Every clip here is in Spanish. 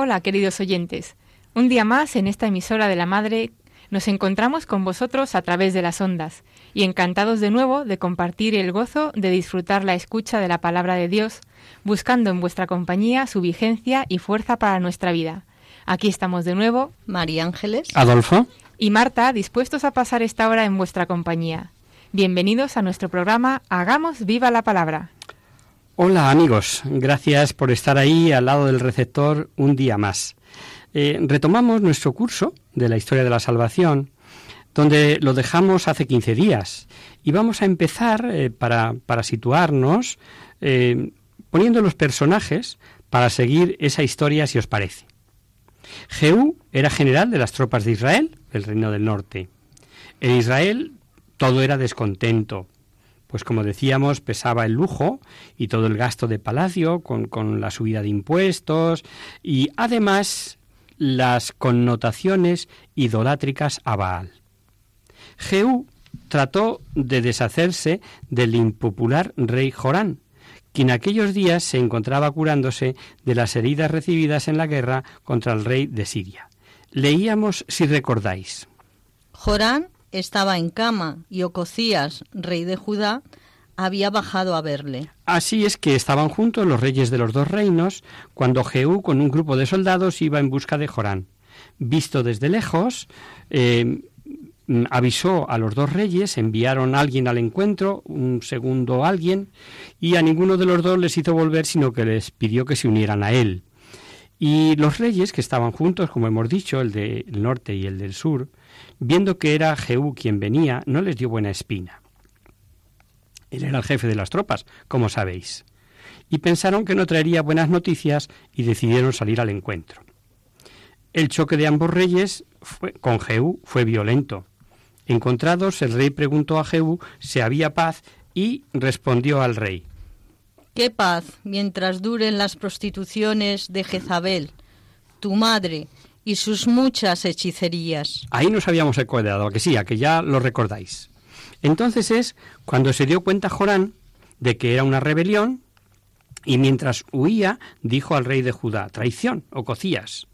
Hola, queridos oyentes. Un día más en esta emisora de la Madre nos encontramos con vosotros a través de las ondas y encantados de nuevo de compartir el gozo de disfrutar la escucha de la palabra de Dios, buscando en vuestra compañía su vigencia y fuerza para nuestra vida. Aquí estamos de nuevo, María Ángeles. Adolfo. y Marta, dispuestos a pasar esta hora en vuestra compañía. Bienvenidos a nuestro programa Hagamos viva la palabra. Hola amigos, gracias por estar ahí al lado del receptor un día más. Eh, retomamos nuestro curso de la historia de la salvación, donde lo dejamos hace 15 días. Y vamos a empezar eh, para, para, situarnos eh, poniendo los personajes para seguir esa historia si os parece. Jehú era general de las tropas de Israel, del reino del norte. En Israel todo era descontento, pues como decíamos, pesaba el lujo y todo el gasto de palacio con, con la subida de impuestos y además las connotaciones idolátricas a Baal. Jehú trató de deshacerse del impopular rey Jorán, quien aquellos días se encontraba curándose de las heridas recibidas en la guerra contra el rey de Siria. Leíamos, si recordáis. Jorán estaba en cama y Ococías, rey de Judá, había bajado a verle. Así es que estaban juntos los reyes de los dos reinos cuando Jehú con un grupo de soldados iba en busca de Jorán. Visto desde lejos, eh, avisó a los dos reyes, enviaron a alguien al encuentro, un segundo alguien, y a ninguno de los dos les hizo volver, sino que les pidió que se unieran a él. Y los reyes que estaban juntos, como hemos dicho, el del norte y el del sur, viendo que era Jehú quien venía, no les dio buena espina. Él era el jefe de las tropas, como sabéis. Y pensaron que no traería buenas noticias y decidieron salir al encuentro. El choque de ambos reyes con Jehú fue violento. Encontrados, el rey preguntó a Jehú si había paz y respondió al rey. ¿Qué paz mientras duren las prostituciones de Jezabel, tu madre, y sus muchas hechicerías? Ahí nos habíamos acordado, a que sí, a que ya lo recordáis. Entonces es cuando se dio cuenta Jorán de que era una rebelión y mientras huía dijo al rey de Judá, traición o cocías.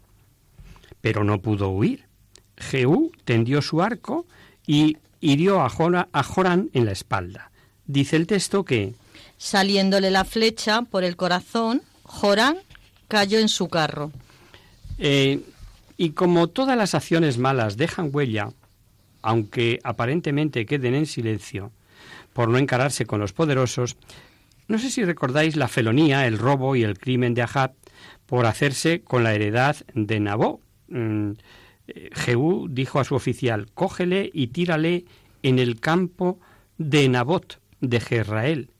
Pero no pudo huir. Jehú tendió su arco y hirió a, Jora, a Jorán en la espalda. Dice el texto que... Saliéndole la flecha por el corazón, Jorán cayó en su carro. Eh, y como todas las acciones malas dejan huella, aunque aparentemente queden en silencio, por no encararse con los poderosos, no sé si recordáis la felonía, el robo y el crimen de Ahab por hacerse con la heredad de Nabó. Mm, Jehú dijo a su oficial, cógele y tírale en el campo de Nabot, de Jezrael.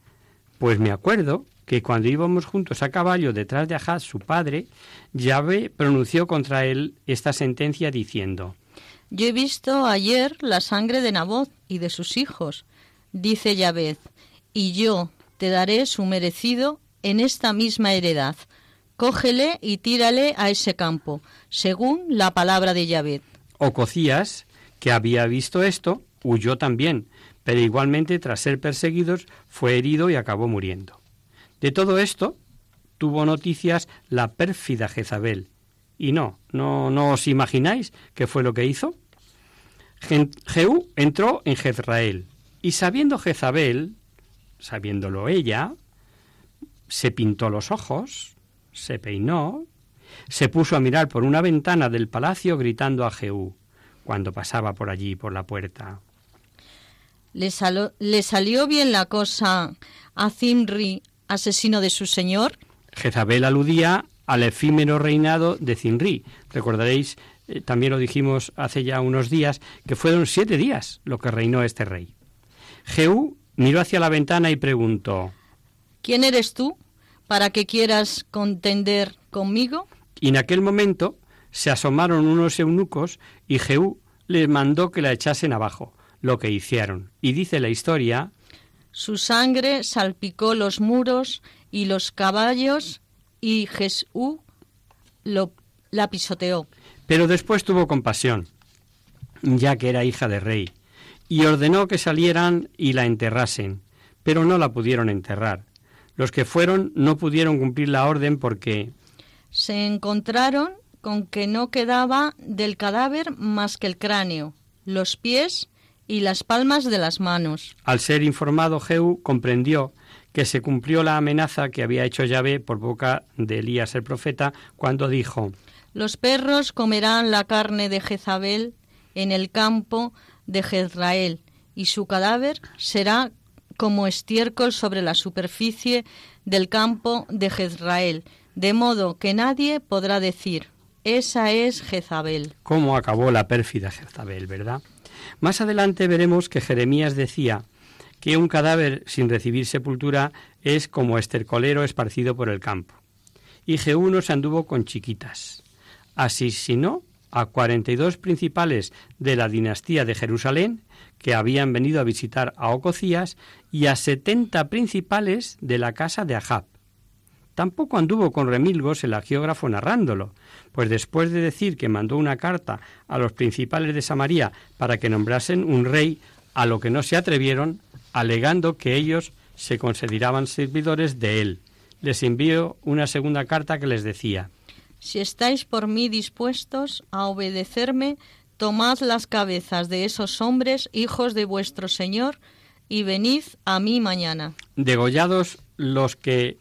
Pues me acuerdo que cuando íbamos juntos a caballo detrás de Ahab, su padre, Yahvé pronunció contra él esta sentencia diciendo, Yo he visto ayer la sangre de Nabot y de sus hijos, dice Yahvé, y yo te daré su merecido en esta misma heredad. Cógele y tírale a ese campo, según la palabra de Yahvé. Ococías, que había visto esto, huyó también, pero igualmente tras ser perseguidos fue herido y acabó muriendo. De todo esto tuvo noticias la pérfida Jezabel. Y no, no, no os imagináis qué fue lo que hizo. Jehú entró en Jezrael y sabiendo Jezabel, sabiéndolo ella, se pintó los ojos, se peinó se puso a mirar por una ventana del palacio gritando a Jehú cuando pasaba por allí, por la puerta. ¿Le, le salió bien la cosa a Zimri, asesino de su señor? Jezabel aludía al efímero reinado de Zimri. Recordaréis, eh, también lo dijimos hace ya unos días, que fueron siete días lo que reinó este rey. Jehú miró hacia la ventana y preguntó ¿Quién eres tú para que quieras contender conmigo? Y en aquel momento se asomaron unos eunucos y Jehú les mandó que la echasen abajo, lo que hicieron. Y dice la historia Su sangre salpicó los muros y los caballos y Jesús lo, la pisoteó. Pero después tuvo compasión, ya que era hija de rey, y ordenó que salieran y la enterrasen, pero no la pudieron enterrar. Los que fueron no pudieron cumplir la orden porque se encontraron con que no quedaba del cadáver más que el cráneo, los pies y las palmas de las manos. Al ser informado, Jehú comprendió que se cumplió la amenaza que había hecho Yahvé por boca de Elías el profeta cuando dijo Los perros comerán la carne de Jezabel en el campo de Jezrael, y su cadáver será como estiércol sobre la superficie del campo de Jezrael, de modo que nadie podrá decir, esa es Jezabel. ¿Cómo acabó la pérfida Jezabel, verdad? Más adelante veremos que Jeremías decía que un cadáver sin recibir sepultura es como estercolero esparcido por el campo. Y Jehú no se anduvo con chiquitas. Asesinó a 42 principales de la dinastía de Jerusalén que habían venido a visitar a Ococías y a 70 principales de la casa de Ahab. Tampoco anduvo con remilgos el agiógrafo narrándolo, pues después de decir que mandó una carta a los principales de Samaria para que nombrasen un rey, a lo que no se atrevieron, alegando que ellos se consideraban servidores de él. Les envió una segunda carta que les decía Si estáis por mí dispuestos a obedecerme, tomad las cabezas de esos hombres, hijos de vuestro Señor, y venid a mí mañana. Degollados los que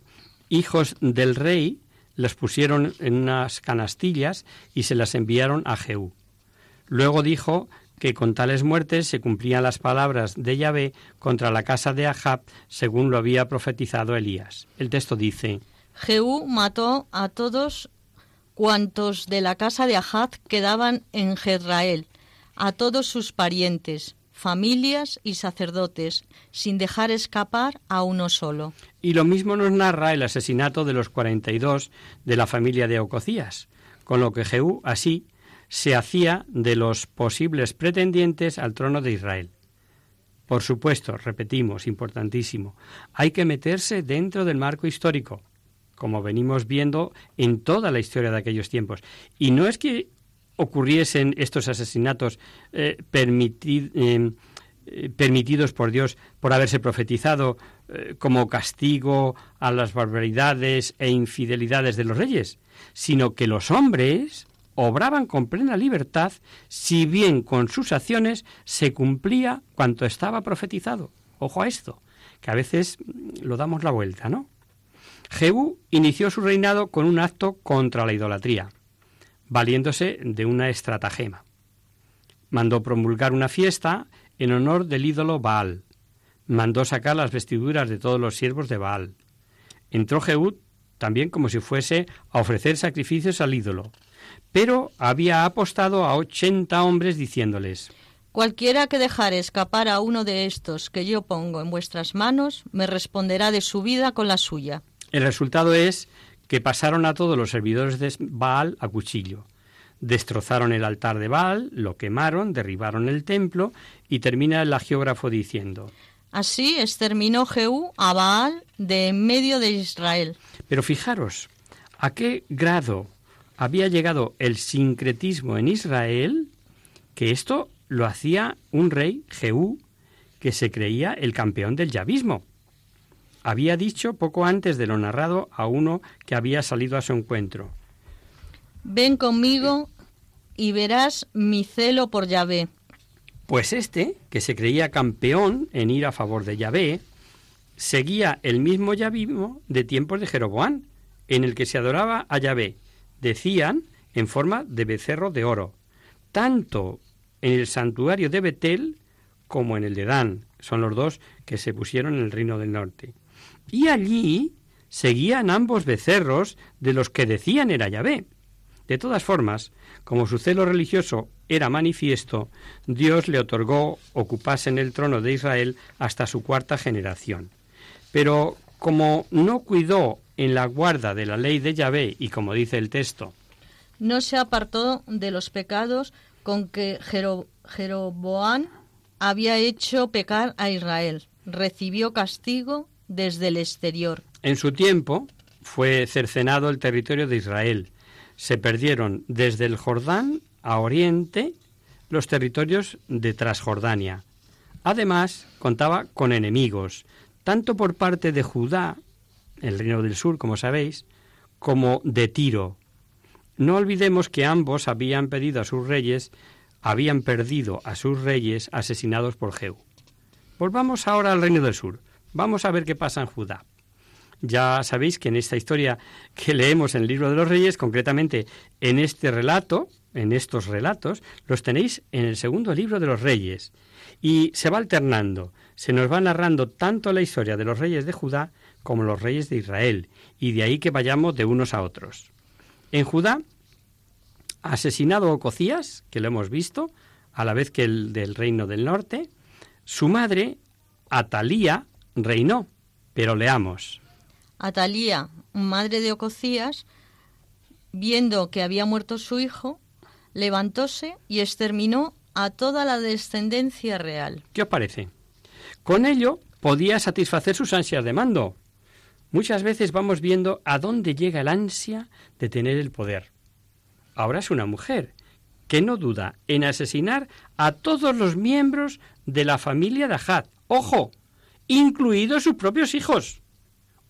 hijos del rey les pusieron en unas canastillas y se las enviaron a Jehú. Luego dijo que con tales muertes se cumplían las palabras de Yahvé contra la casa de Ahab, según lo había profetizado Elías. El texto dice: Jehú mató a todos cuantos de la casa de Ahab quedaban en Jezrael, a todos sus parientes, familias y sacerdotes, sin dejar escapar a uno solo. Y lo mismo nos narra el asesinato de los cuarenta y dos de la familia de Ococías, con lo que Jehú así se hacía de los posibles pretendientes al trono de Israel. Por supuesto, repetimos, importantísimo, hay que meterse dentro del marco histórico, como venimos viendo en toda la historia de aquellos tiempos. Y no es que ocurriesen estos asesinatos eh, eh, eh, permitidos por Dios por haberse profetizado como castigo a las barbaridades e infidelidades de los reyes, sino que los hombres obraban con plena libertad si bien con sus acciones se cumplía cuanto estaba profetizado. Ojo a esto, que a veces lo damos la vuelta, ¿no? Jehú inició su reinado con un acto contra la idolatría, valiéndose de una estratagema. Mandó promulgar una fiesta en honor del ídolo Baal. Mandó sacar las vestiduras de todos los siervos de Baal. Entró Jehú también como si fuese a ofrecer sacrificios al ídolo, pero había apostado a ochenta hombres diciéndoles Cualquiera que dejare escapar a uno de estos que yo pongo en vuestras manos, me responderá de su vida con la suya. El resultado es que pasaron a todos los servidores de Baal a cuchillo. Destrozaron el altar de Baal, lo quemaron, derribaron el templo y termina el agiógrafo diciendo Así exterminó Jehú a Baal de en medio de Israel. Pero fijaros, ¿a qué grado había llegado el sincretismo en Israel que esto lo hacía un rey, Jehú, que se creía el campeón del yavismo? Había dicho poco antes de lo narrado a uno que había salido a su encuentro. Ven conmigo y verás mi celo por Yahvé. Pues este, que se creía campeón en ir a favor de Yahvé, seguía el mismo yavismo de tiempos de Jeroboán, en el que se adoraba a Yahvé decían en forma de becerro de oro, tanto en el santuario de Betel como en el de Dan. Son los dos que se pusieron en el reino del norte. Y allí seguían ambos becerros de los que decían era Yahvé. De todas formas, como su celo religioso era manifiesto, Dios le otorgó ocupase en el trono de Israel hasta su cuarta generación. Pero como no cuidó en la guarda de la ley de Yahvé y como dice el texto, no se apartó de los pecados con que Jeroboam había hecho pecar a Israel. Recibió castigo desde el exterior. En su tiempo fue cercenado el territorio de Israel. Se perdieron desde el Jordán a oriente los territorios de Transjordania. Además, contaba con enemigos, tanto por parte de Judá, el reino del sur, como sabéis, como de Tiro. No olvidemos que ambos habían pedido a sus reyes, habían perdido a sus reyes asesinados por Jehú. Volvamos ahora al reino del sur. Vamos a ver qué pasa en Judá. Ya sabéis que en esta historia que leemos en el libro de los reyes, concretamente en este relato, en estos relatos, los tenéis en el segundo libro de los reyes. Y se va alternando, se nos va narrando tanto la historia de los reyes de Judá como los reyes de Israel, y de ahí que vayamos de unos a otros. En Judá, asesinado Ococías, que lo hemos visto, a la vez que el del reino del norte, su madre, Atalía, reinó. Pero leamos. Atalía, madre de Ococías, viendo que había muerto su hijo, levantóse y exterminó a toda la descendencia real. ¿Qué os parece? Con ello podía satisfacer sus ansias de mando. Muchas veces vamos viendo a dónde llega el ansia de tener el poder. Ahora es una mujer que no duda en asesinar a todos los miembros de la familia de Ajad. ¡Ojo! Incluidos sus propios hijos.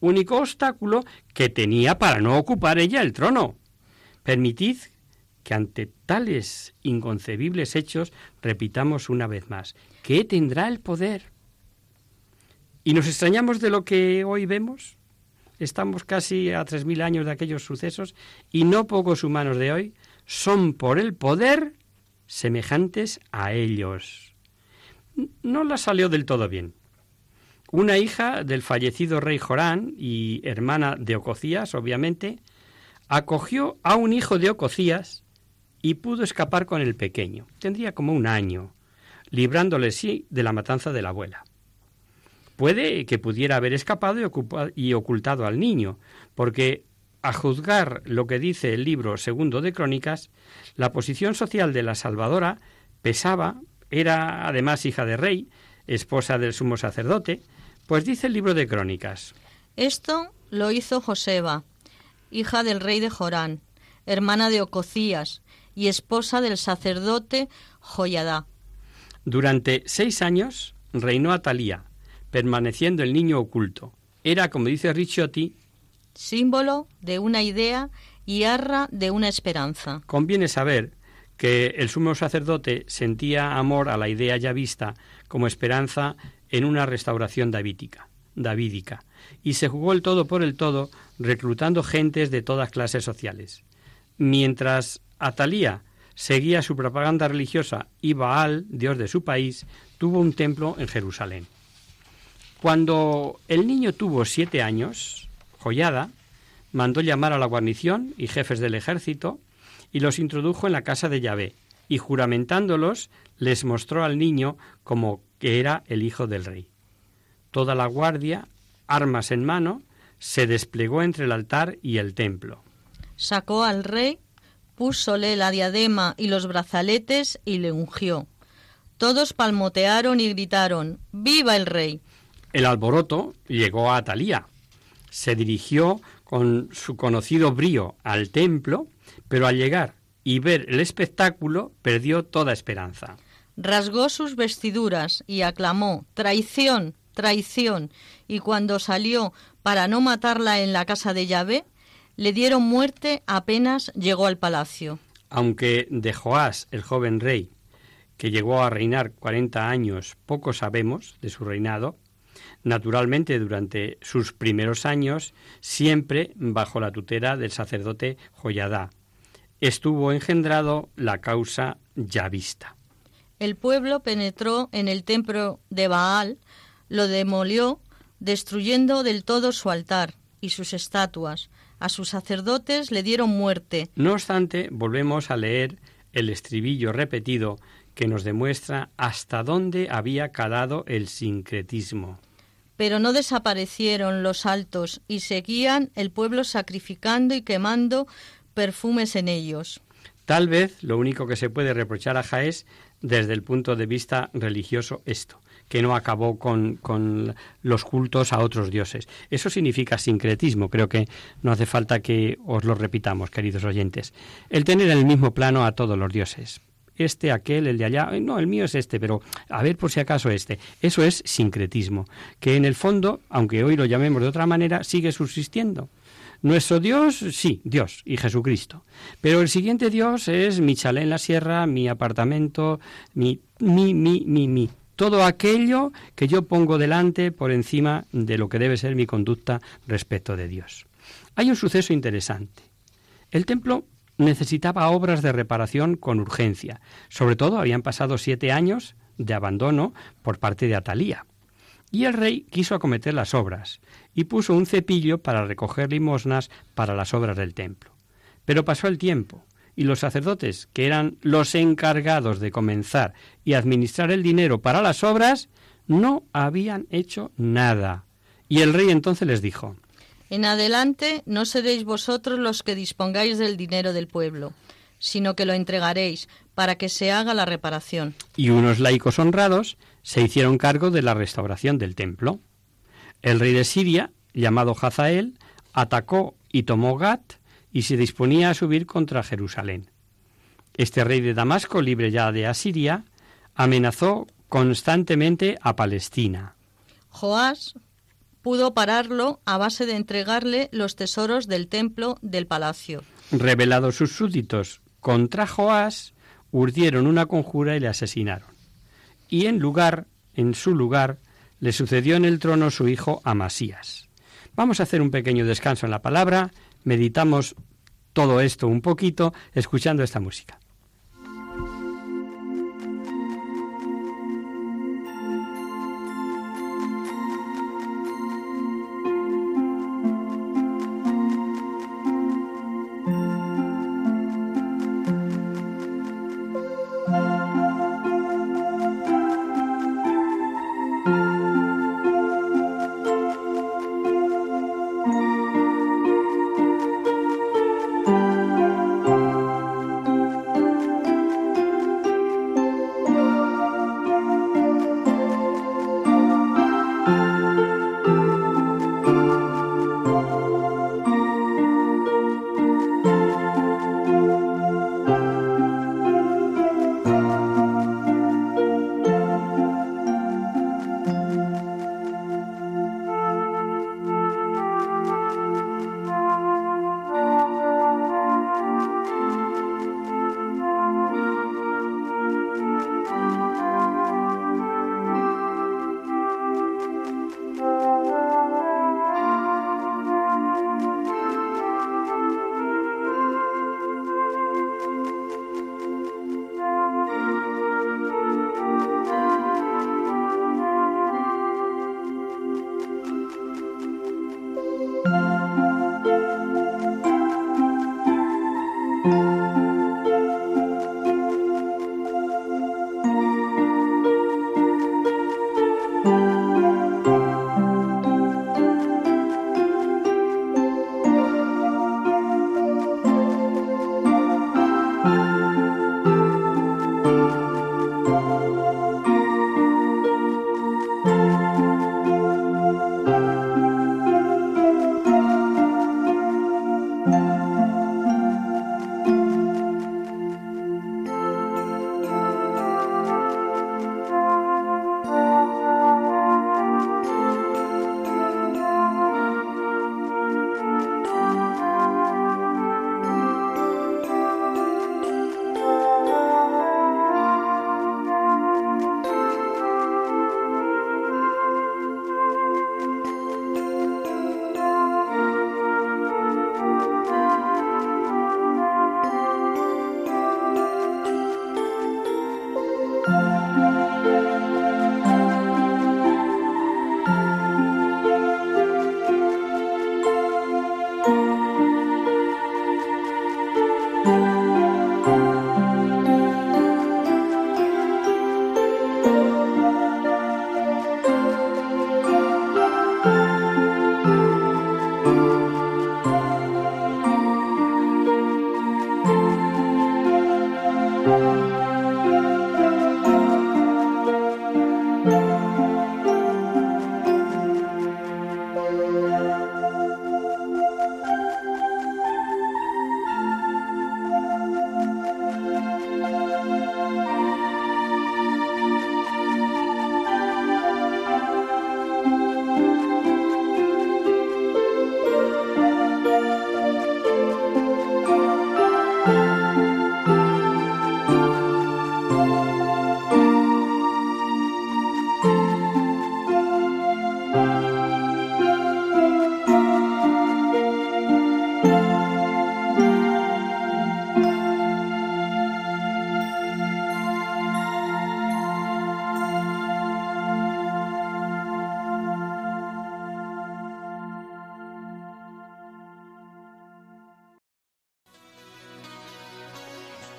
Único obstáculo que tenía para no ocupar ella el trono. Permitid que ante tales inconcebibles hechos repitamos una vez más, ¿qué tendrá el poder? ¿Y nos extrañamos de lo que hoy vemos? Estamos casi a tres mil años de aquellos sucesos y no pocos humanos de hoy son por el poder semejantes a ellos. No la salió del todo bien. Una hija del fallecido rey Jorán y hermana de Ococías, obviamente, acogió a un hijo de Ococías y pudo escapar con el pequeño. Tendría como un año, librándole sí de la matanza de la abuela. Puede que pudiera haber escapado y, ocultado al niño, porque a juzgar lo que dice el libro segundo de Crónicas, la posición social de la Salvadora pesaba, era además hija de rey, esposa del sumo sacerdote, pues dice el libro de Crónicas. Esto lo hizo Joseba, hija del rey de Jorán, hermana de Ococías, y esposa del sacerdote Joyadá. Durante seis años reinó Atalía, permaneciendo el niño oculto. Era, como dice Ricciotti, símbolo de una idea y arra de una esperanza. Conviene saber que el sumo sacerdote sentía amor a la idea ya vista como esperanza en una restauración davídica, davídica y se jugó el todo por el todo reclutando gentes de todas clases sociales. Mientras Atalía seguía su propaganda religiosa y Baal, dios de su país, tuvo un templo en Jerusalén. Cuando el niño tuvo siete años, Joyada mandó llamar a la guarnición y jefes del ejército y los introdujo en la casa de Yahvé, y juramentándolos les mostró al niño como que era el hijo del rey. Toda la guardia, armas en mano, se desplegó entre el altar y el templo. Sacó al rey púsole la diadema y los brazaletes y le ungió. Todos palmotearon y gritaron ¡Viva el rey! El alboroto llegó a Atalía. Se dirigió con su conocido brío al templo, pero al llegar y ver el espectáculo perdió toda esperanza. Rasgó sus vestiduras y aclamó Traición, traición, y cuando salió para no matarla en la casa de Yahvé, le dieron muerte apenas llegó al palacio. Aunque de Joás, el joven rey, que llegó a reinar cuarenta años, poco sabemos de su reinado, naturalmente durante sus primeros años, siempre bajo la tutela del sacerdote Joyadá, estuvo engendrado la causa ya vista. El pueblo penetró en el templo de Baal, lo demolió, destruyendo del todo su altar y sus estatuas. A sus sacerdotes le dieron muerte. No obstante, volvemos a leer el estribillo repetido que nos demuestra hasta dónde había calado el sincretismo. Pero no desaparecieron los altos y seguían el pueblo sacrificando y quemando perfumes en ellos. Tal vez lo único que se puede reprochar a Jaés desde el punto de vista religioso esto, que no acabó con, con, los cultos a otros dioses. Eso significa sincretismo, creo que no hace falta que os lo repitamos, queridos oyentes. El tener en el mismo plano a todos los dioses. Este, aquel, el de allá, no, el mío es este, pero a ver por si acaso este. Eso es sincretismo, que en el fondo, aunque hoy lo llamemos de otra manera, sigue subsistiendo. Nuestro Dios, sí, Dios y Jesucristo. Pero el siguiente Dios es mi chalet en la sierra, mi apartamento, mi, mi, mi, mi, mi. Todo aquello que yo pongo delante por encima de lo que debe ser mi conducta respecto de Dios. Hay un suceso interesante. El templo necesitaba obras de reparación con urgencia. Sobre todo habían pasado siete años de abandono por parte de Atalía. Y el rey quiso acometer las obras y puso un cepillo para recoger limosnas para las obras del templo. Pero pasó el tiempo y los sacerdotes, que eran los encargados de comenzar y administrar el dinero para las obras, no habían hecho nada. Y el rey entonces les dijo, En adelante no seréis vosotros los que dispongáis del dinero del pueblo, sino que lo entregaréis para que se haga la reparación. Y unos laicos honrados se hicieron cargo de la restauración del templo. El rey de Siria, llamado Hazael, atacó y tomó Gat y se disponía a subir contra Jerusalén. Este rey de Damasco, libre ya de Asiria, amenazó constantemente a Palestina. Joás pudo pararlo a base de entregarle los tesoros del templo del palacio. Revelados sus súbditos contra Joás, urdieron una conjura y le asesinaron y en lugar, en su lugar, le sucedió en el trono su hijo Amasías. Vamos a hacer un pequeño descanso en la palabra, meditamos todo esto un poquito escuchando esta música.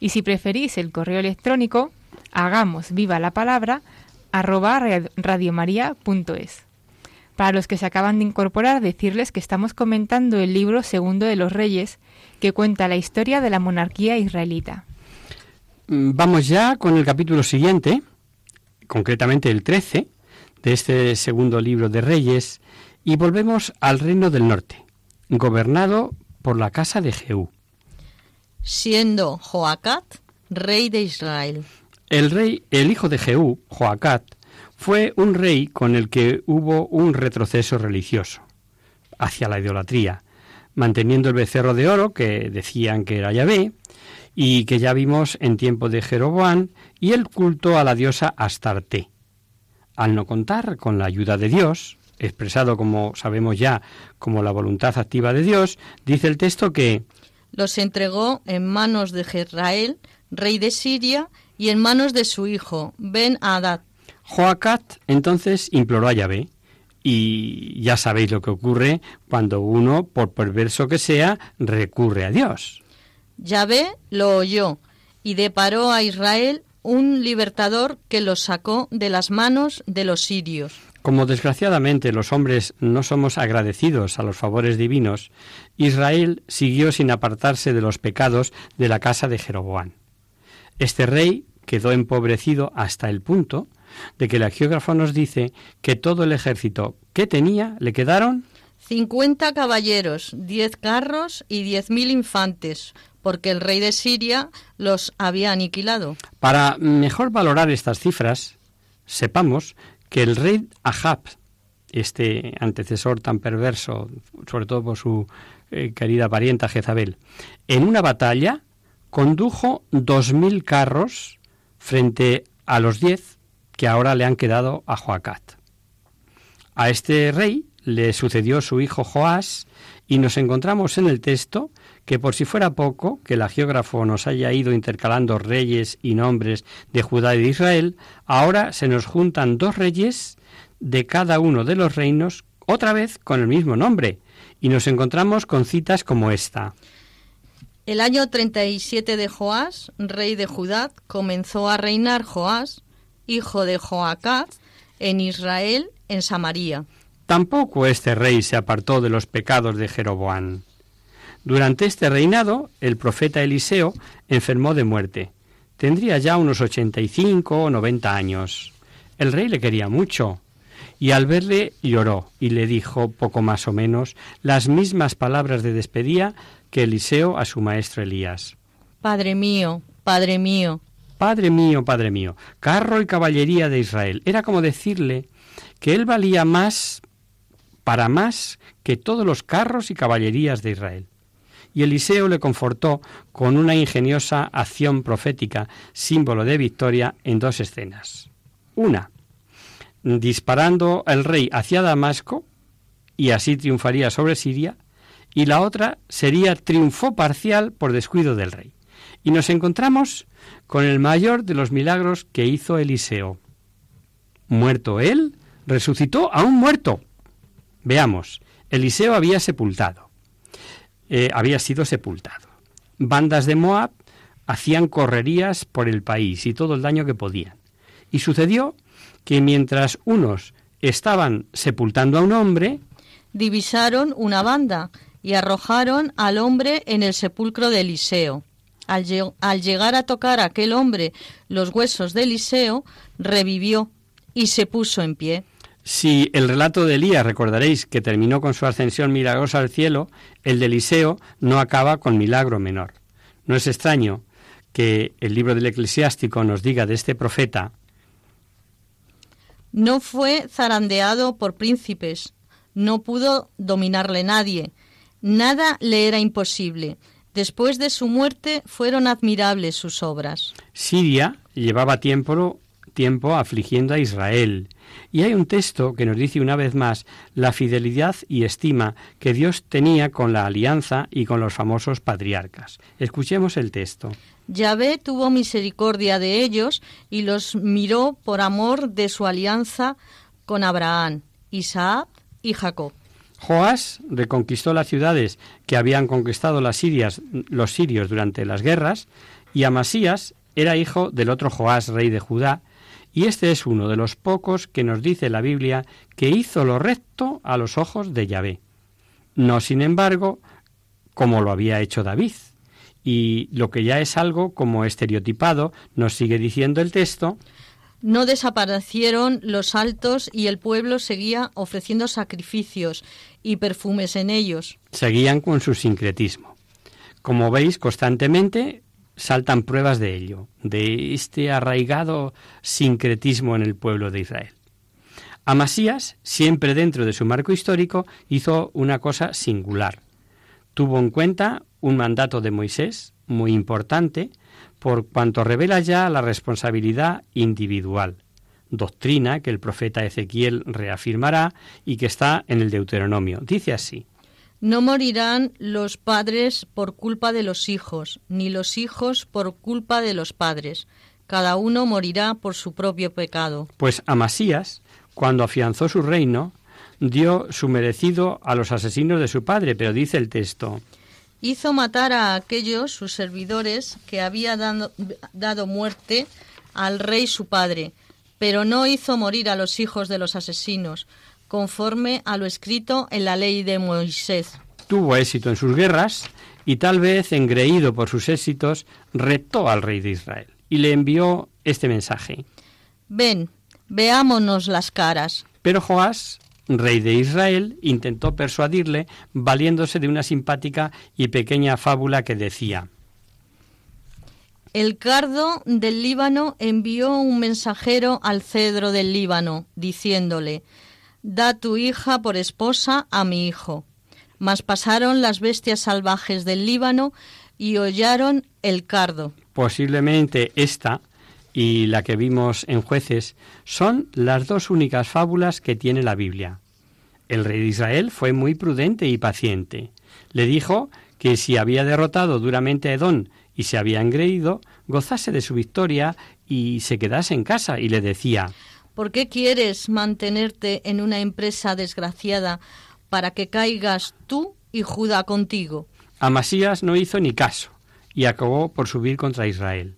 y si preferís el correo electrónico, hagamos viva la palabra arroba radiomaria.es. Para los que se acaban de incorporar, decirles que estamos comentando el libro Segundo de los Reyes, que cuenta la historia de la monarquía israelita. Mm, vamos ya con el capítulo siguiente, concretamente el 13 de este segundo libro de Reyes, y volvemos al reino del norte, gobernado por la casa de Jehú siendo Joacat rey de Israel. El rey, el hijo de Jehú, Joacat, fue un rey con el que hubo un retroceso religioso hacia la idolatría, manteniendo el becerro de oro que decían que era Yahvé y que ya vimos en tiempo de Jeroboam y el culto a la diosa Astarte. Al no contar con la ayuda de Dios, expresado como sabemos ya como la voluntad activa de Dios, dice el texto que los entregó en manos de Jezrael, rey de Siria, y en manos de su hijo, Ben Hadad. Joacat entonces imploró a Yahvé, y ya sabéis lo que ocurre cuando uno, por perverso que sea, recurre a Dios. Yahvé lo oyó y deparó a Israel un libertador que los sacó de las manos de los sirios. Como desgraciadamente los hombres no somos agradecidos a los favores divinos, Israel siguió sin apartarse de los pecados de la casa de Jeroboam. Este rey quedó empobrecido hasta el punto de que el geógrafo nos dice que todo el ejército que tenía le quedaron cincuenta caballeros, diez carros y diez mil infantes, porque el rey de Siria los había aniquilado. Para mejor valorar estas cifras, sepamos que el rey Ahab, este antecesor tan perverso, sobre todo por su eh, querida parienta Jezabel, en una batalla condujo dos mil carros frente a los diez que ahora le han quedado a Joacat. A este rey le sucedió su hijo Joás y nos encontramos en el texto que por si fuera poco que el geógrafo nos haya ido intercalando reyes y nombres de Judá y de Israel, ahora se nos juntan dos reyes de cada uno de los reinos, otra vez con el mismo nombre, y nos encontramos con citas como esta. El año 37 de Joás, rey de Judá, comenzó a reinar Joás, hijo de Joacaz, en Israel, en Samaria. Tampoco este rey se apartó de los pecados de Jeroboam. Durante este reinado, el profeta Eliseo enfermó de muerte. Tendría ya unos 85 o 90 años. El rey le quería mucho, y al verle lloró y le dijo, poco más o menos, las mismas palabras de despedida que Eliseo a su maestro Elías. Padre mío, Padre mío. Padre mío, Padre mío, carro y caballería de Israel. Era como decirle que él valía más, para más, que todos los carros y caballerías de Israel y Eliseo le confortó con una ingeniosa acción profética, símbolo de victoria, en dos escenas. Una, disparando el rey hacia Damasco, y así triunfaría sobre Siria, y la otra sería triunfo parcial por descuido del rey. Y nos encontramos con el mayor de los milagros que hizo Eliseo. Muerto él, resucitó a un muerto. Veamos, Eliseo había sepultado eh, había sido sepultado. Bandas de Moab hacían correrías por el país y todo el daño que podían. Y sucedió que mientras unos estaban sepultando a un hombre, divisaron una banda y arrojaron al hombre en el sepulcro de Eliseo. Al, al, llegar a tocar a aquel hombre los huesos de Eliseo, revivió y se puso en pie. Si el relato de Elías recordaréis que terminó con su ascensión milagrosa al cielo, el de Eliseo no acaba con milagro menor. No es extraño que el libro del eclesiástico nos diga de este profeta No fue zarandeado por príncipes, no pudo dominarle nadie, nada le era imposible. Después de su muerte fueron admirables sus obras. Siria llevaba tiempo, tiempo afligiendo a Israel. Y hay un texto que nos dice una vez más la fidelidad y estima que Dios tenía con la alianza y con los famosos patriarcas. Escuchemos el texto. Yahvé tuvo misericordia de ellos y los miró por amor de su alianza con Abraham, Isaac y Jacob. Joás reconquistó las ciudades que habían conquistado las sirias, los sirios durante las guerras, y Amasías era hijo del otro Joás, rey de Judá, y este es uno de los pocos que nos dice la Biblia que hizo lo recto a los ojos de Yahvé. No, sin embargo, como lo había hecho David. Y lo que ya es algo como estereotipado, nos sigue diciendo el texto, no desaparecieron los altos y el pueblo seguía ofreciendo sacrificios y perfumes en ellos. Seguían con su sincretismo. Como veis, constantemente saltan pruebas de ello, de este arraigado sincretismo en el pueblo de Israel. Amasías, siempre dentro de su marco histórico, hizo una cosa singular. Tuvo en cuenta un mandato de Moisés muy importante, por cuanto revela ya la responsabilidad individual, doctrina que el profeta Ezequiel reafirmará y que está en el Deuteronomio. Dice así. No morirán los padres por culpa de los hijos, ni los hijos por culpa de los padres. Cada uno morirá por su propio pecado. Pues Amasías, cuando afianzó su reino, dio su merecido a los asesinos de su padre, pero dice el texto, hizo matar a aquellos sus servidores que había dado, muerte al rey su padre, pero no hizo morir a los hijos de los asesinos, conforme a lo escrito en la ley de Moisés. Tuvo éxito en sus guerras y tal vez, engreído por sus éxitos, retó al rey de Israel y le envió este mensaje. Ven, veámonos las caras. Pero Joás rey de Israel, intentó persuadirle valiéndose de una simpática y pequeña fábula que decía El cardo del Líbano envió un mensajero al cedro del Líbano, diciéndole Da tu hija por esposa a mi hijo. Mas pasaron las bestias salvajes del Líbano y hollaron el cardo. Posiblemente esta y la que vimos en jueces son las dos únicas fábulas que tiene la Biblia. El rey de Israel fue muy prudente y paciente. Le dijo que si había derrotado duramente a Edón y se había engreído, gozase de su victoria y se quedase en casa, y le decía ¿Por qué quieres mantenerte en una empresa desgraciada para que caigas tú y Judá contigo? Amasías no hizo ni caso y acabó por subir contra Israel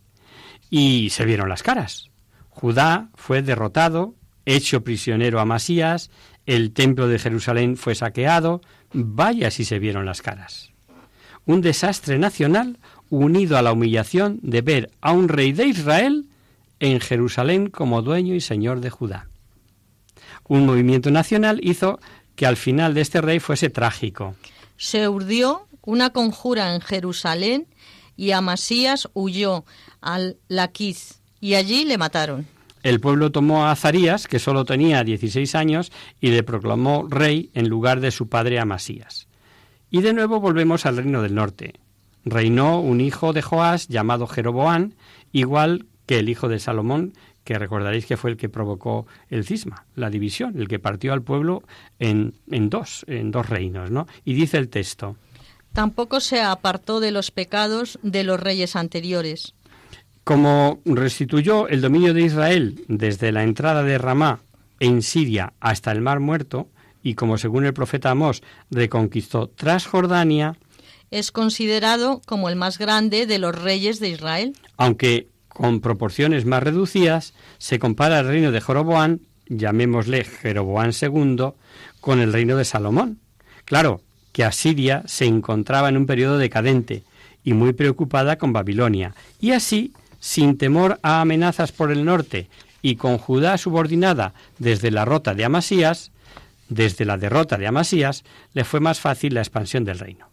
y se vieron las caras. Judá fue derrotado, hecho prisionero a Masías, el templo de Jerusalén fue saqueado, vaya si se vieron las caras. Un desastre nacional unido a la humillación de ver a un rey de Israel en Jerusalén como dueño y señor de Judá. Un movimiento nacional hizo que al final de este rey fuese trágico. Se urdió una conjura en Jerusalén y Amasías huyó al Laquis y allí le mataron. El pueblo tomó a Azarías, que solo tenía 16 años, y le proclamó rey en lugar de su padre Amasías. Y de nuevo volvemos al reino del norte. Reinó un hijo de Joás llamado Jeroboán, igual que el hijo de Salomón, que recordaréis que fue el que provocó el cisma, la división, el que partió al pueblo en, en dos, en dos reinos, ¿no? Y dice el texto, Tampoco se apartó de los pecados de los reyes anteriores. Como restituyó el dominio de Israel desde la entrada de Ramá en Siria hasta el Mar Muerto, y como según el profeta Amós reconquistó Transjordania, es considerado como el más grande de los reyes de Israel. Aunque con proporciones más reducidas, se compara el reino de Jeroboán, llamémosle Jeroboán II, con el reino de Salomón. Claro, que Asiria se encontraba en un periodo decadente y muy preocupada con Babilonia, y así, sin temor a amenazas por el norte y con Judá subordinada desde la rota de Amasías, desde la derrota de Amasías, le fue más fácil la expansión del reino.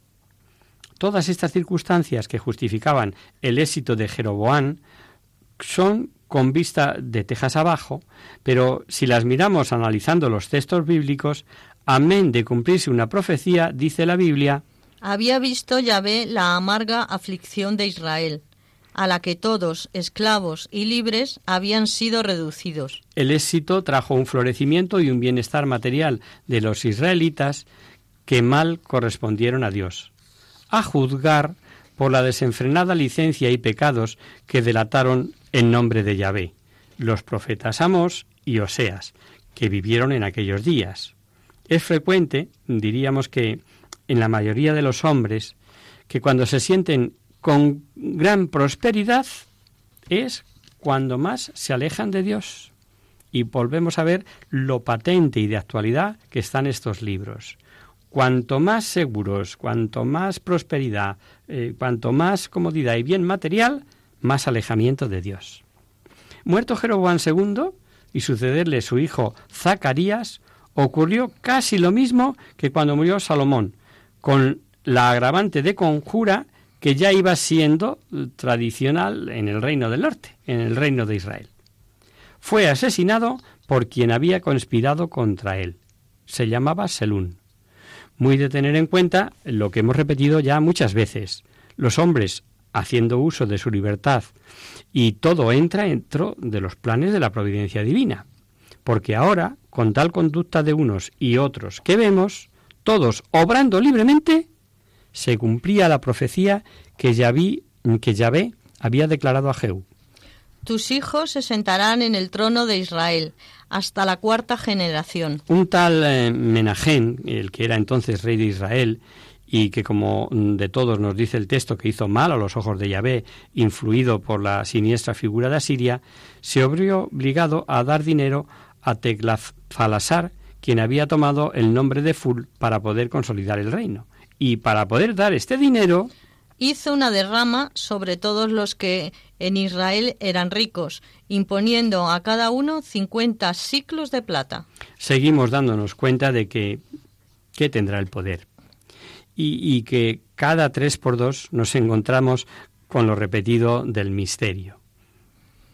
Todas estas circunstancias que justificaban el éxito de Jeroboán son con vista de tejas abajo, pero si las miramos analizando los textos bíblicos, amén de cumplirse una profecía, dice la Biblia, había visto Yahvé la amarga aflicción de Israel. a la que todos, esclavos y libres, habían sido reducidos. El éxito trajo un florecimiento y un bienestar material de los israelitas que mal correspondieron a Dios, a juzgar por la desenfrenada licencia y pecados que delataron en nombre de Yahvé, los profetas Amós y Oseas, que vivieron en aquellos días. Es frecuente, diríamos que en la mayoría de los hombres, que cuando se sienten con gran prosperidad es cuando más se alejan de Dios. Y volvemos a ver lo patente y de actualidad que están estos libros. Cuanto más seguros, cuanto más prosperidad, eh, cuanto más comodidad y bien material, más alejamiento de Dios. Muerto Jeroboam II y sucederle su hijo Zacarías, ocurrió casi lo mismo que cuando murió Salomón, con la agravante de conjura que ya iba siendo tradicional en el reino del norte, en el reino de Israel. Fue asesinado por quien había conspirado contra él. Se llamaba Selún. Muy de tener en cuenta lo que hemos repetido ya muchas veces. Los hombres haciendo uso de su libertad y todo entra dentro de los planes de la providencia divina. Porque ahora, con tal conducta de unos y otros que vemos, todos obrando libremente, se cumplía la profecía que Yahvé, que Yahvé había declarado a Jehú. Tus hijos se sentarán en el trono de Israel hasta la cuarta generación. Un tal eh, Menajén, el que era entonces rey de Israel, y que como de todos nos dice el texto que hizo mal a los ojos de Yahvé, influido por la siniestra figura de Asiria, se vio obligado a dar dinero a Teglafalasar, quien había tomado el nombre de Ful para poder consolidar el reino. Y para poder dar este dinero, hizo una derrama sobre todos los que en Israel eran ricos, imponiendo a cada uno cincuenta ciclos de plata. Seguimos dándonos cuenta de que, que tendrá el poder. Y, que cada tres por dos nos encontramos con lo repetido del misterio.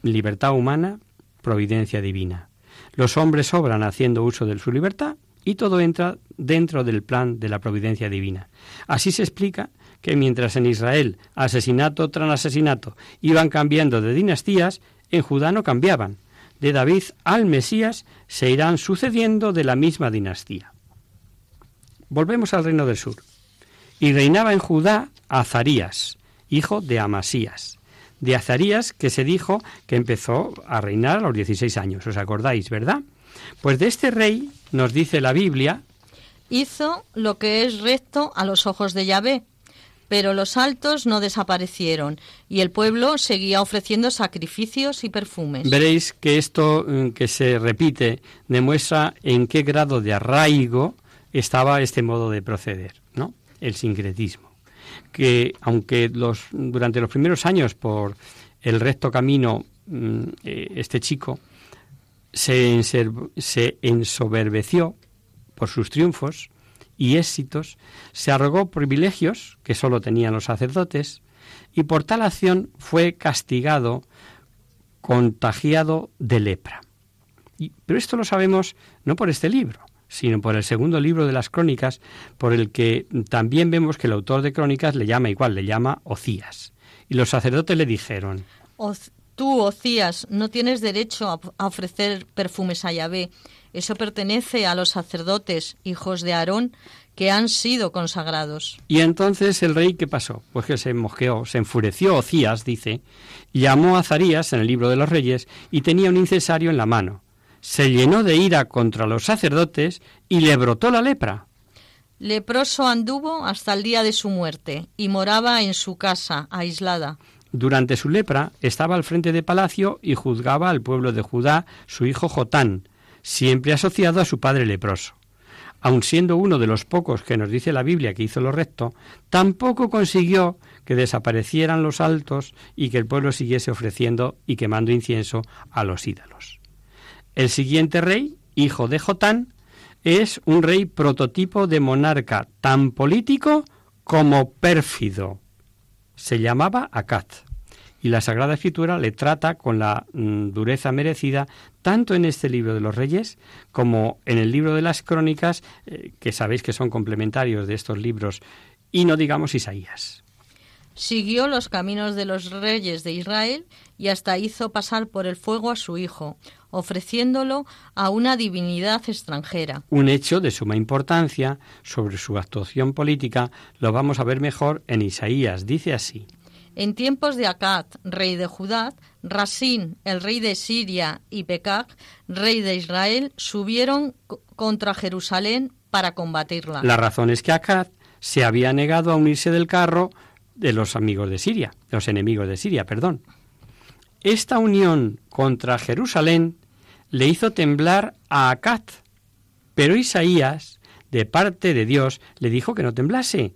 Libertad humana, providencia divina. Los hombres obran haciendo uso de su libertad y todo entra dentro del plan de la providencia divina. Así se explica que mientras en Israel asesinato tras asesinato iban cambiando de dinastías, en Judá no cambiaban. De David al Mesías se irán sucediendo de la misma dinastía. Volvemos al reino del sur. Y reinaba en Judá Azarías, hijo de Amasías. De Azarías que se dijo que empezó a reinar a los 16 años, ¿os acordáis, verdad? Pues de este rey nos dice la Biblia hizo lo que es recto a los ojos de Yahvé, pero los altos no desaparecieron y el pueblo seguía ofreciendo sacrificios y perfumes. Veréis que esto mm, que se repite demuestra en qué grado de arraigo estaba este modo de proceder. El sincretismo. Que aunque los, durante los primeros años por el recto camino mm, eh, este chico se, ensoberbeció por sus triunfos, y éxitos, se arrogó privilegios que sólo tenían los sacerdotes, y por tal acción fue castigado, contagiado de lepra. pero esto lo sabemos no por este libro, sino por el segundo libro de las crónicas, por el que también vemos que el autor de crónicas le llama igual, le llama Ocías. Y los sacerdotes le dijeron, Tú, Ocías, no tienes derecho a ofrecer perfumes a Yahvé, eso pertenece a los sacerdotes, hijos de Aarón, que han sido consagrados. Y entonces el rey, ¿qué pasó? Pues que se mosqueó, se enfureció Ocías, dice, llamó a Zarías en el libro de los reyes y tenía un incensario en la mano. Se llenó de ira contra los sacerdotes y le brotó la lepra. Leproso anduvo hasta el día de su muerte y moraba en su casa, aislada. Durante su lepra estaba al frente de palacio y juzgaba al pueblo de Judá su hijo Jotán, siempre asociado a su padre leproso. Aun siendo uno de los pocos que nos dice la Biblia que hizo lo recto, tampoco consiguió que desaparecieran los altos y que el pueblo siguiese ofreciendo y quemando incienso a los ídolos. El siguiente rey, hijo de Jotán, es un rey prototipo de monarca tan político como pérfido. Se llamaba Acat y la Sagrada Escritura le trata con la mm, dureza merecida tanto en este libro de los Reyes como en el libro de las Crónicas, eh, que sabéis que son complementarios de estos libros, y no digamos Isaías. Siguió los caminos de los reyes de Israel y hasta hizo pasar por el fuego a su hijo, ofreciéndolo a una divinidad extranjera. Un hecho de suma importancia sobre su actuación política lo vamos a ver mejor en Isaías. Dice así. En tiempos de Acad, rey de Judá, Rasín, el rey de Siria, y Pekag, rey de Israel, subieron contra Jerusalén para combatirla. La razón es que Acad se había negado a unirse del carro de los amigos de Siria, los enemigos de Siria, perdón. Esta unión contra Jerusalén le hizo temblar a Acad, pero Isaías, de parte de Dios, le dijo que no temblase,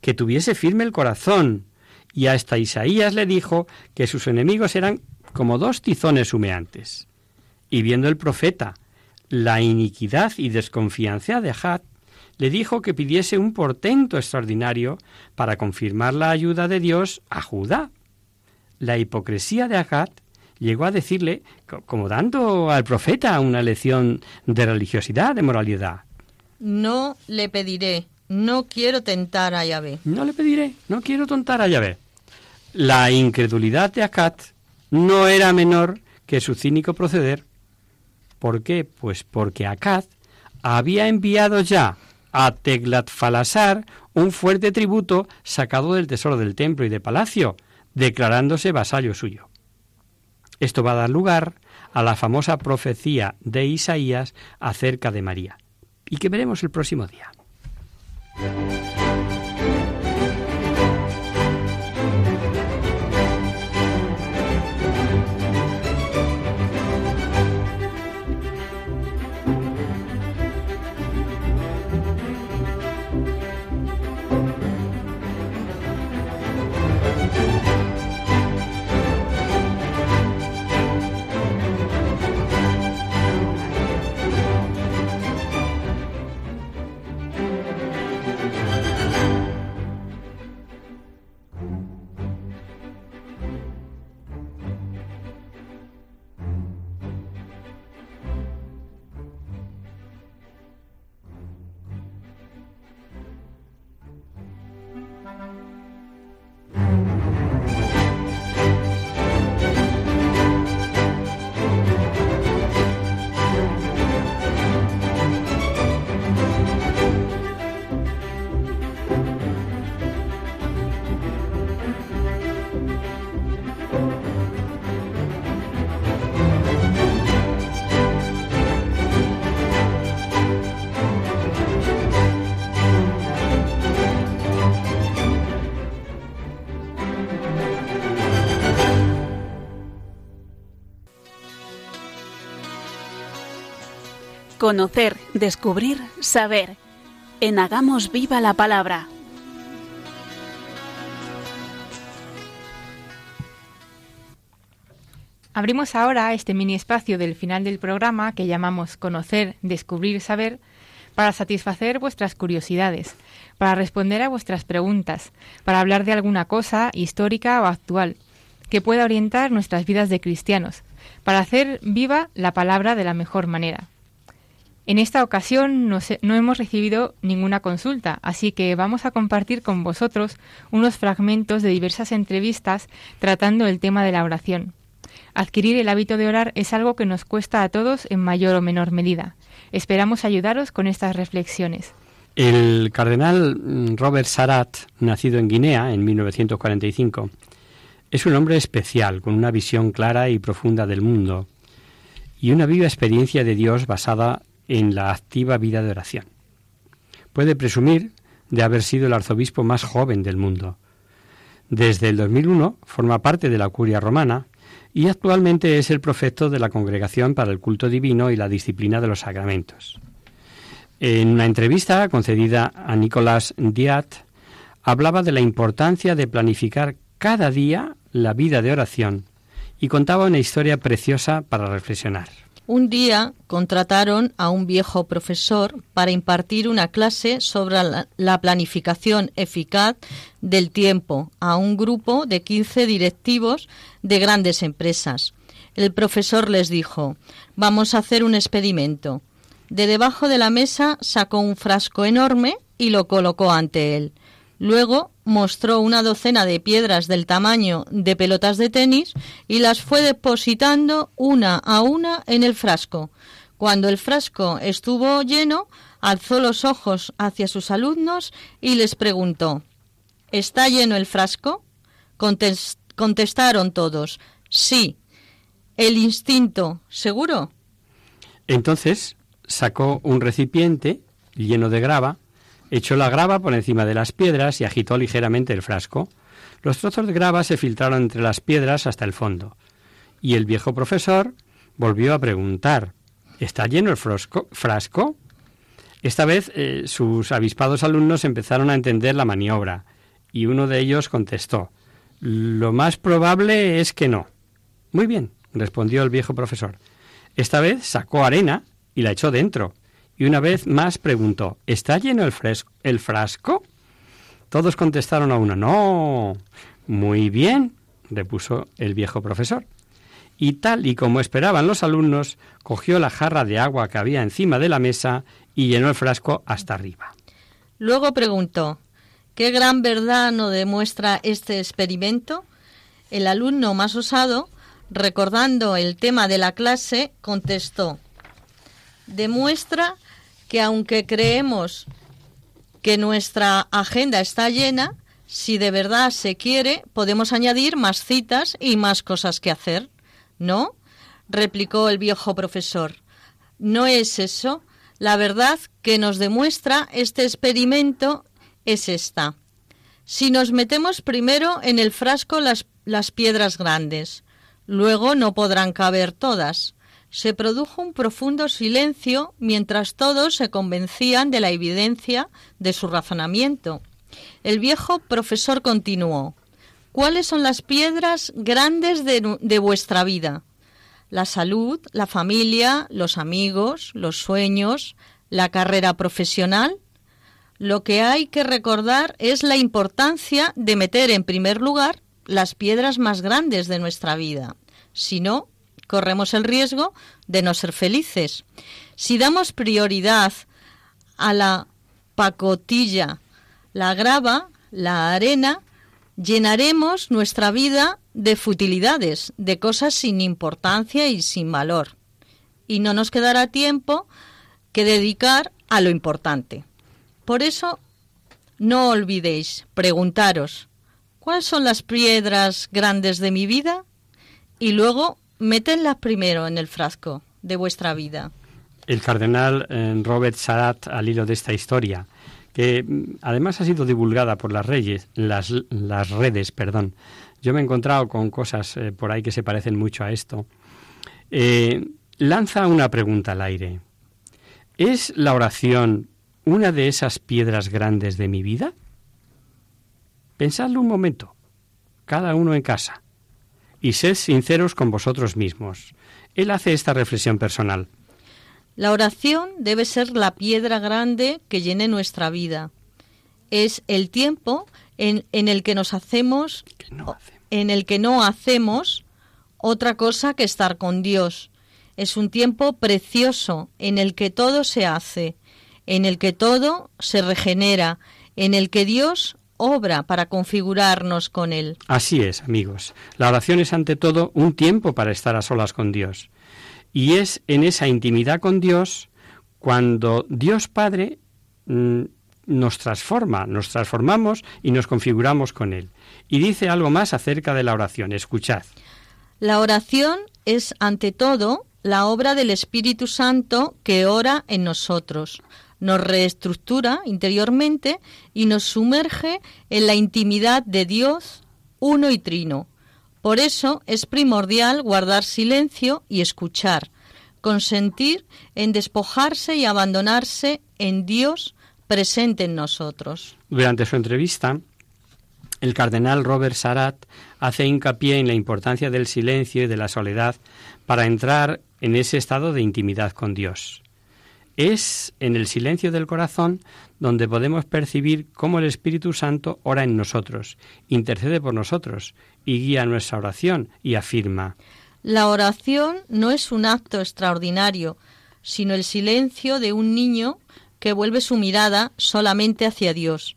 que tuviese firme el corazón, y hasta Isaías le dijo que sus enemigos eran como dos tizones humeantes. Y viendo el profeta la iniquidad y desconfianza de Acad, le dijo que pidiese un portento extraordinario para confirmar la ayuda de Dios a Judá. La hipocresía de Acad llegó a decirle, como dando al profeta una lección de religiosidad, de moralidad. No le pediré, no quiero tentar a Yahvé. No le pediré, no quiero tentar a Yahvé. La incredulidad de Acad no era menor que su cínico proceder. ¿Por qué? Pues porque Acad había enviado ya a Teglatfalasar un fuerte tributo sacado del tesoro del templo y de palacio, declarándose vasallo suyo. Esto va a dar lugar a la famosa profecía de Isaías acerca de María, y que veremos el próximo día. Conocer, descubrir, saber. En Hagamos Viva la Palabra. Abrimos ahora este mini espacio del final del programa que llamamos Conocer, Descubrir, Saber para satisfacer vuestras curiosidades, para responder a vuestras preguntas, para hablar de alguna cosa histórica o actual que pueda orientar nuestras vidas de cristianos, para hacer viva la palabra de la mejor manera. En esta ocasión no, hemos recibido ninguna consulta, así que vamos a compartir con vosotros unos fragmentos de diversas entrevistas tratando el tema de la oración. Adquirir el hábito de orar es algo que nos cuesta a todos en mayor o menor medida. Esperamos ayudaros con estas reflexiones. El cardenal mm, Robert Sarat, nacido en Guinea en 1945, es un hombre especial, con una visión clara y profunda del mundo y una viva experiencia de Dios basada en la activa vida de oración. Puede presumir de haber sido el arzobispo más joven del mundo. Desde el 2001 forma parte de la curia romana y actualmente es el prefecto de la Congregación para el Culto Divino y la Disciplina de los Sacramentos. En una entrevista concedida a Nicolás Diat, hablaba de la importancia de planificar cada día la vida de oración y contaba una historia preciosa para reflexionar. Un día contrataron a un viejo profesor para impartir una clase sobre la, planificación eficaz del tiempo a un grupo de 15 directivos de grandes empresas. El profesor les dijo, vamos a hacer un experimento. De debajo de la mesa sacó un frasco enorme y lo colocó ante él. Luego mostró una docena de piedras del tamaño de pelotas de tenis y las fue depositando una a una en el frasco. Cuando el frasco estuvo lleno, alzó los ojos hacia sus alumnos y les preguntó ¿Está lleno el frasco? contestaron todos Sí. ¿El instinto, seguro? Entonces sacó un recipiente lleno de grava Echó la grava por encima de las piedras y agitó ligeramente el frasco. Los trozos de grava se filtraron entre las piedras hasta el fondo. Y el viejo profesor volvió a preguntar ¿Está lleno el frasco? Esta vez eh, sus avispados alumnos empezaron a entender la maniobra y uno de ellos contestó Lo más probable es que no. Muy bien, respondió el viejo profesor. Esta vez sacó arena y la echó dentro y una vez más preguntó, ¿está lleno el, frasco? Todos contestaron a uno, no. Muy bien, repuso el viejo profesor. Y tal y como esperaban los alumnos, cogió la jarra de agua que había encima de la mesa y llenó el frasco hasta arriba. Luego preguntó, ¿qué gran verdad no demuestra este experimento? El alumno más osado, recordando el tema de la clase, contestó, demuestra que aunque creemos que nuestra agenda está llena, si de verdad se quiere, podemos añadir más citas y más cosas que hacer. ¿No? replicó el viejo profesor. No es eso. La verdad que nos demuestra este experimento es esta. Si nos metemos primero en el frasco las, las piedras grandes, luego no podrán caber todas se produjo un profundo silencio mientras todos se convencían de la evidencia de su razonamiento. El viejo profesor continuó ¿Cuáles son las piedras grandes de, vuestra vida? La salud, la familia, los amigos, los sueños, la carrera profesional. Lo que hay que recordar es la importancia de meter en primer lugar las piedras más grandes de nuestra vida. Si no, corremos el riesgo de no ser felices. Si damos prioridad a la pacotilla, la grava, la arena, llenaremos nuestra vida de futilidades, de cosas sin importancia y sin valor. Y no nos quedará tiempo que dedicar a lo importante. Por eso, no olvidéis preguntaros, ¿cuáles son las piedras grandes de mi vida? Y luego Metenlas primero en el frasco de vuestra vida. El cardenal eh, Robert Sarat, al hilo de esta historia, que mm, además ha sido divulgada por las, reyes, las, redes, perdón. Yo me he encontrado con cosas eh, por ahí que se parecen mucho a esto. Eh, lanza una pregunta al aire. ¿Es la oración una de esas piedras grandes de mi vida? Pensadlo un momento, cada uno en casa y sed sinceros con vosotros mismos. Él hace esta reflexión personal. La oración debe ser la piedra grande que llene nuestra vida. Es el tiempo en, el que nos hacemos, en el que no hacemos otra cosa que estar con Dios. Es un tiempo precioso en el que todo se hace, en el que todo se regenera, en el que Dios obra para configurarnos con Él. Así es, amigos. La oración es ante todo un tiempo para estar a solas con Dios. Y es en esa intimidad con Dios cuando Dios Padre mm, nos transforma, nos transformamos y nos configuramos con Él. Y dice algo más acerca de la oración. Escuchad. La oración es ante todo la obra del Espíritu Santo que ora en nosotros nos reestructura interiormente y nos sumerge en la intimidad de Dios uno y trino. Por eso es primordial guardar silencio y escuchar, consentir en despojarse y abandonarse en Dios presente en nosotros. Durante su entrevista, el cardenal Robert Sarat hace hincapié en la importancia del silencio y de la soledad para entrar en ese estado de intimidad con Dios. Es en el silencio del corazón donde podemos percibir cómo el Espíritu Santo ora en nosotros, intercede por nosotros y guía nuestra oración y afirma. La oración no es un acto extraordinario, sino el silencio de un niño que vuelve su mirada solamente hacia Dios.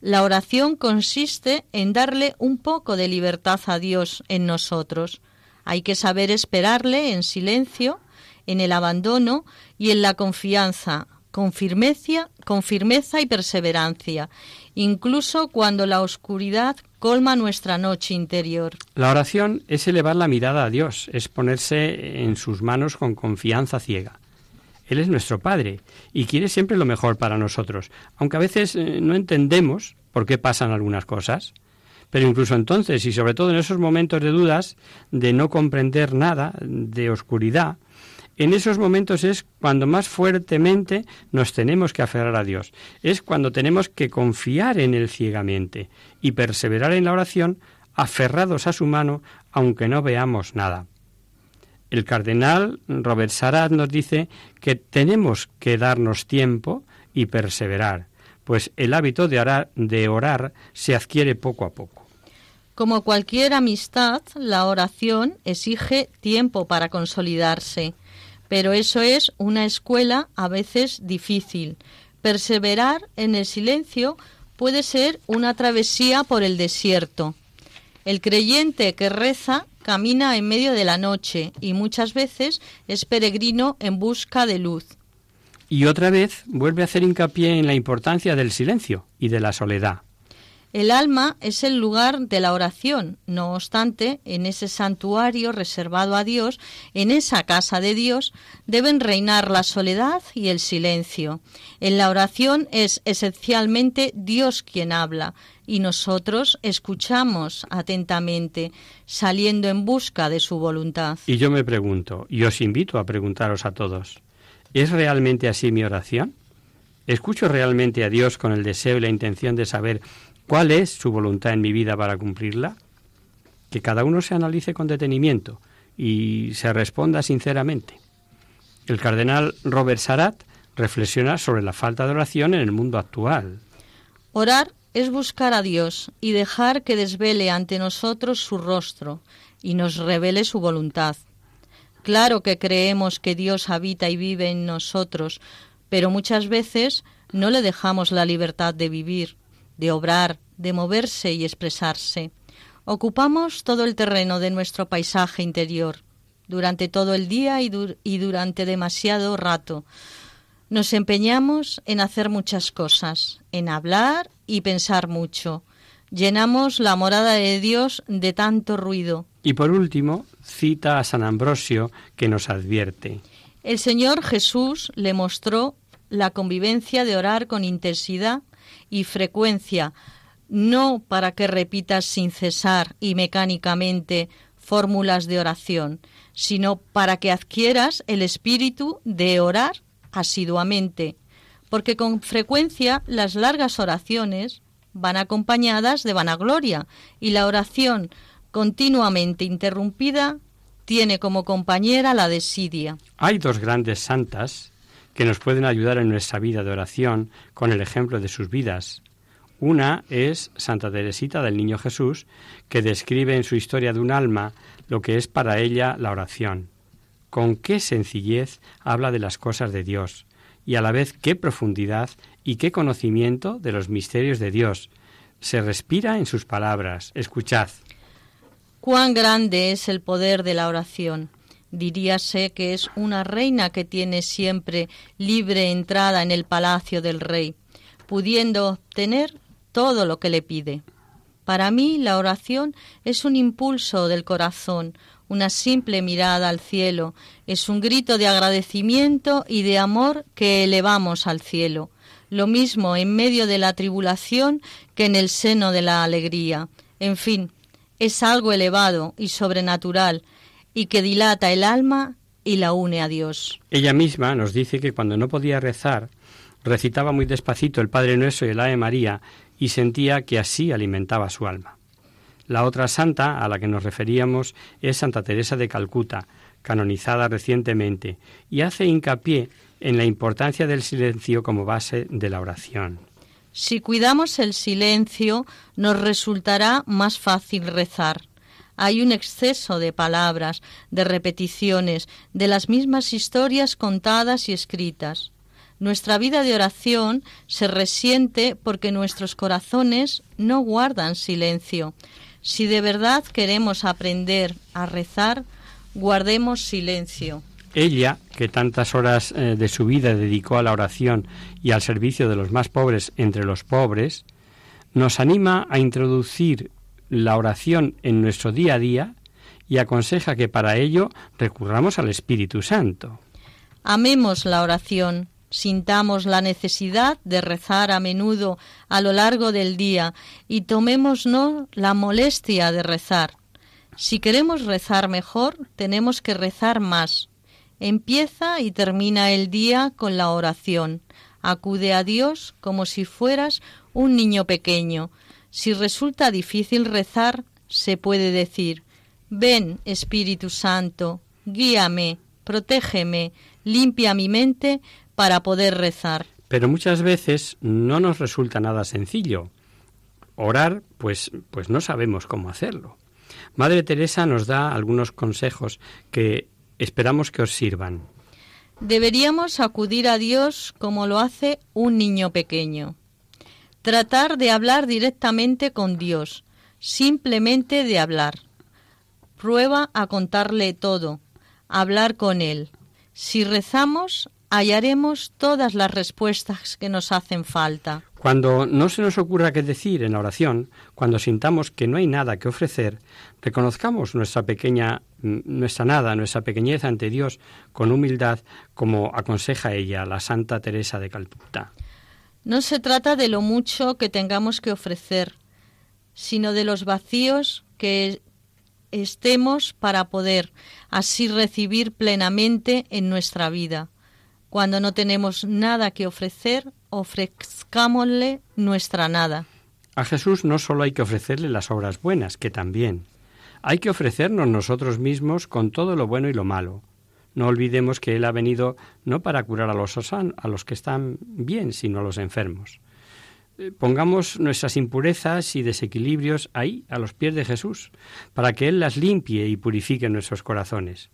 La oración consiste en darle un poco de libertad a Dios en nosotros. Hay que saber esperarle en silencio, en el abandono y en la confianza, con firmeza, con firmeza y perseverancia, incluso cuando la oscuridad colma nuestra noche interior. La oración es elevar la mirada a Dios, es ponerse en sus manos con confianza ciega. Él es nuestro Padre y quiere siempre lo mejor para nosotros, aunque a veces eh, no entendemos por qué pasan algunas cosas. Pero incluso entonces, y sobre todo en esos momentos de dudas, de no comprender nada, de oscuridad, en esos momentos es cuando más fuertemente nos tenemos que aferrar a Dios. Es cuando tenemos que confiar en Él ciegamente y perseverar en la oración aferrados a su mano aunque no veamos nada. El cardenal Robert Sarat nos dice que tenemos que darnos tiempo y perseverar, pues el hábito de orar, de orar se adquiere poco a poco. Como cualquier amistad, la oración exige tiempo para consolidarse, pero eso es una escuela a veces difícil. Perseverar en el silencio puede ser una travesía por el desierto. El creyente que reza camina en medio de la noche y muchas veces es peregrino en busca de luz. Y otra vez vuelve a hacer hincapié en la importancia del silencio y de la soledad. El alma es el lugar de la oración, no obstante, en ese santuario reservado a Dios, en esa casa de Dios, deben reinar la soledad y el silencio. En la oración es esencialmente Dios quien habla, y nosotros escuchamos atentamente, saliendo en busca de su voluntad. Y yo me pregunto, y os invito a preguntaros a todos, ¿es realmente así mi oración? ¿Escucho realmente a Dios con el deseo y la intención de saber ¿Cuál es su voluntad en mi vida para cumplirla? Que cada uno se analice con detenimiento y se responda sinceramente. El cardenal Robert Sarat reflexiona sobre la falta de oración en el mundo actual. Orar es buscar a Dios y dejar que desvele ante nosotros su rostro y nos revele su voluntad. Claro que creemos que Dios habita y vive en nosotros, pero muchas veces no le dejamos la libertad de vivir de obrar, de moverse y expresarse. Ocupamos todo el terreno de nuestro paisaje interior, durante todo el día y, y, durante demasiado rato. Nos empeñamos en hacer muchas cosas, en hablar y pensar mucho. Llenamos la morada de Dios de tanto ruido. Y por último, cita a San Ambrosio que nos advierte. El Señor Jesús le mostró la convivencia de orar con intensidad y frecuencia, no para que repitas sin cesar y mecánicamente fórmulas de oración, sino para que adquieras el espíritu de orar asiduamente, porque con frecuencia las largas oraciones van acompañadas de vanagloria y la oración continuamente interrumpida tiene como compañera la desidia. Hay dos grandes santas que nos pueden ayudar en nuestra vida de oración con el ejemplo de sus vidas. Una es Santa Teresita del Niño Jesús, que describe en su historia de un alma lo que es para ella la oración. Con qué sencillez habla de las cosas de Dios, y a la vez qué profundidad y qué conocimiento de los misterios de Dios. Se respira en sus palabras. Escuchad. Cuán grande es el poder de la oración diríase que es una reina que tiene siempre libre entrada en el palacio del rey, pudiendo obtener todo lo que le pide. Para mí la oración es un impulso del corazón, una simple mirada al cielo, es un grito de agradecimiento y de amor que elevamos al cielo, lo mismo en medio de la tribulación que en el seno de la alegría. En fin, es algo elevado y sobrenatural, y que dilata el alma y la une a Dios. Ella misma nos dice que cuando no podía rezar, recitaba muy despacito el Padre Nuestro y el Ave María y sentía que así alimentaba su alma. La otra santa a la que nos referíamos es Santa Teresa de Calcuta, canonizada recientemente, y hace hincapié en la importancia del silencio como base de la oración. Si cuidamos el silencio, nos resultará más fácil rezar hay un exceso de palabras, de repeticiones, de las mismas historias contadas y escritas. Nuestra vida de oración se resiente porque nuestros corazones no guardan silencio. Si de verdad queremos aprender a rezar, guardemos silencio. Ella, que tantas horas eh, de su vida dedicó a la oración y al servicio de los más pobres entre los pobres, nos anima a introducir la oración en nuestro día a día y aconseja que para ello recurramos al Espíritu Santo. Amemos la oración, sintamos la necesidad de rezar a menudo a lo largo del día y tomémonos la molestia de rezar. Si queremos rezar mejor, tenemos que rezar más. Empieza y termina el día con la oración. Acude a Dios como si fueras un niño pequeño. Si resulta difícil rezar, se puede decir, Ven, Espíritu Santo, guíame, protégeme, limpia mi mente para poder rezar. Pero muchas veces no nos resulta nada sencillo. Orar, pues, pues no sabemos cómo hacerlo. Madre Teresa nos da algunos consejos que esperamos que os sirvan. Deberíamos acudir a Dios como lo hace un niño pequeño. Tratar de hablar directamente con Dios, simplemente de hablar. Prueba a contarle todo, hablar con Él. Si rezamos, hallaremos todas las respuestas que nos hacen falta. Cuando no se nos ocurra qué decir en la oración, cuando sintamos que no hay nada que ofrecer, reconozcamos nuestra pequeña, nuestra nada, nuestra pequeñez ante Dios con humildad, como aconseja ella, la Santa Teresa de Calcuta. No se trata de lo mucho que tengamos que ofrecer, sino de los vacíos que estemos para poder así recibir plenamente en nuestra vida. Cuando no tenemos nada que ofrecer, ofrezcámosle nuestra nada. A Jesús no solo hay que ofrecerle las obras buenas, que también. Hay que ofrecernos nosotros mismos con todo lo bueno y lo malo. No olvidemos que Él ha venido no para curar a los, a los que están bien, sino a los enfermos. Eh, pongamos nuestras impurezas y desequilibrios ahí, a los pies de Jesús, para que Él las limpie y purifique nuestros corazones.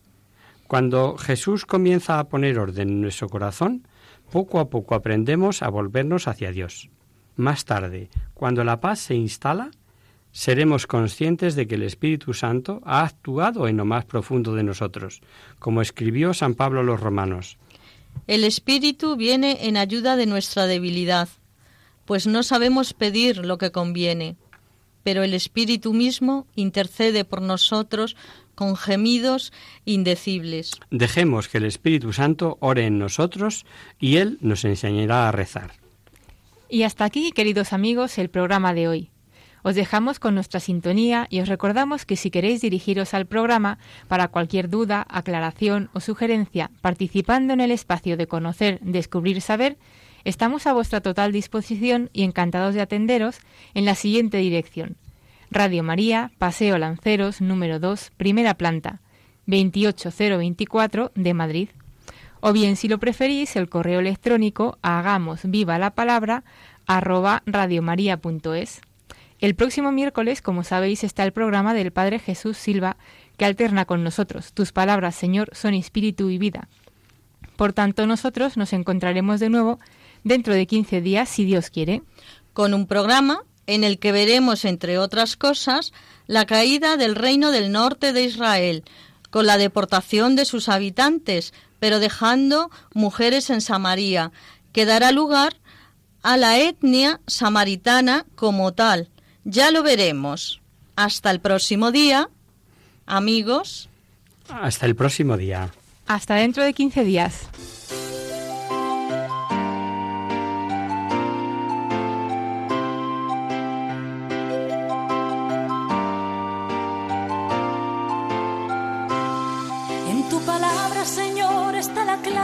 Cuando Jesús comienza a poner orden en nuestro corazón, poco a poco aprendemos a volvernos hacia Dios. Más tarde, cuando la paz se instala, seremos conscientes de que el Espíritu Santo ha actuado en lo más profundo de nosotros, como escribió San Pablo a los romanos. El Espíritu viene en ayuda de nuestra debilidad pues no sabemos pedir lo que conviene, pero el Espíritu mismo intercede por nosotros con gemidos indecibles. Dejemos que el Espíritu Santo ore en nosotros y Él nos enseñará a rezar. Y hasta aquí, queridos amigos, el programa de hoy. Os dejamos con nuestra sintonía y os recordamos que si queréis dirigiros al programa para cualquier duda, aclaración o sugerencia, participando en el espacio de conocer, descubrir, saber, Estamos a vuestra total disposición y encantados de atenderos en la siguiente dirección. Radio María, Paseo Lanceros, número 2, primera planta, 28024 de Madrid. O bien, si lo preferís, el correo electrónico hagamos viva la palabra arroba radiomaria.es. El próximo miércoles, como sabéis, está el programa del Padre Jesús Silva, que alterna con nosotros. Tus palabras, Señor, son espíritu y vida. Por tanto, nosotros nos encontraremos de nuevo dentro de 15 días, si Dios quiere. Con un programa en el que veremos, entre otras cosas, la caída del reino del norte de Israel, con la deportación de sus habitantes, pero dejando mujeres en Samaria, que dará lugar a la etnia samaritana como tal. Ya lo veremos. Hasta el próximo día, amigos. Hasta el próximo día. Hasta dentro de 15 días.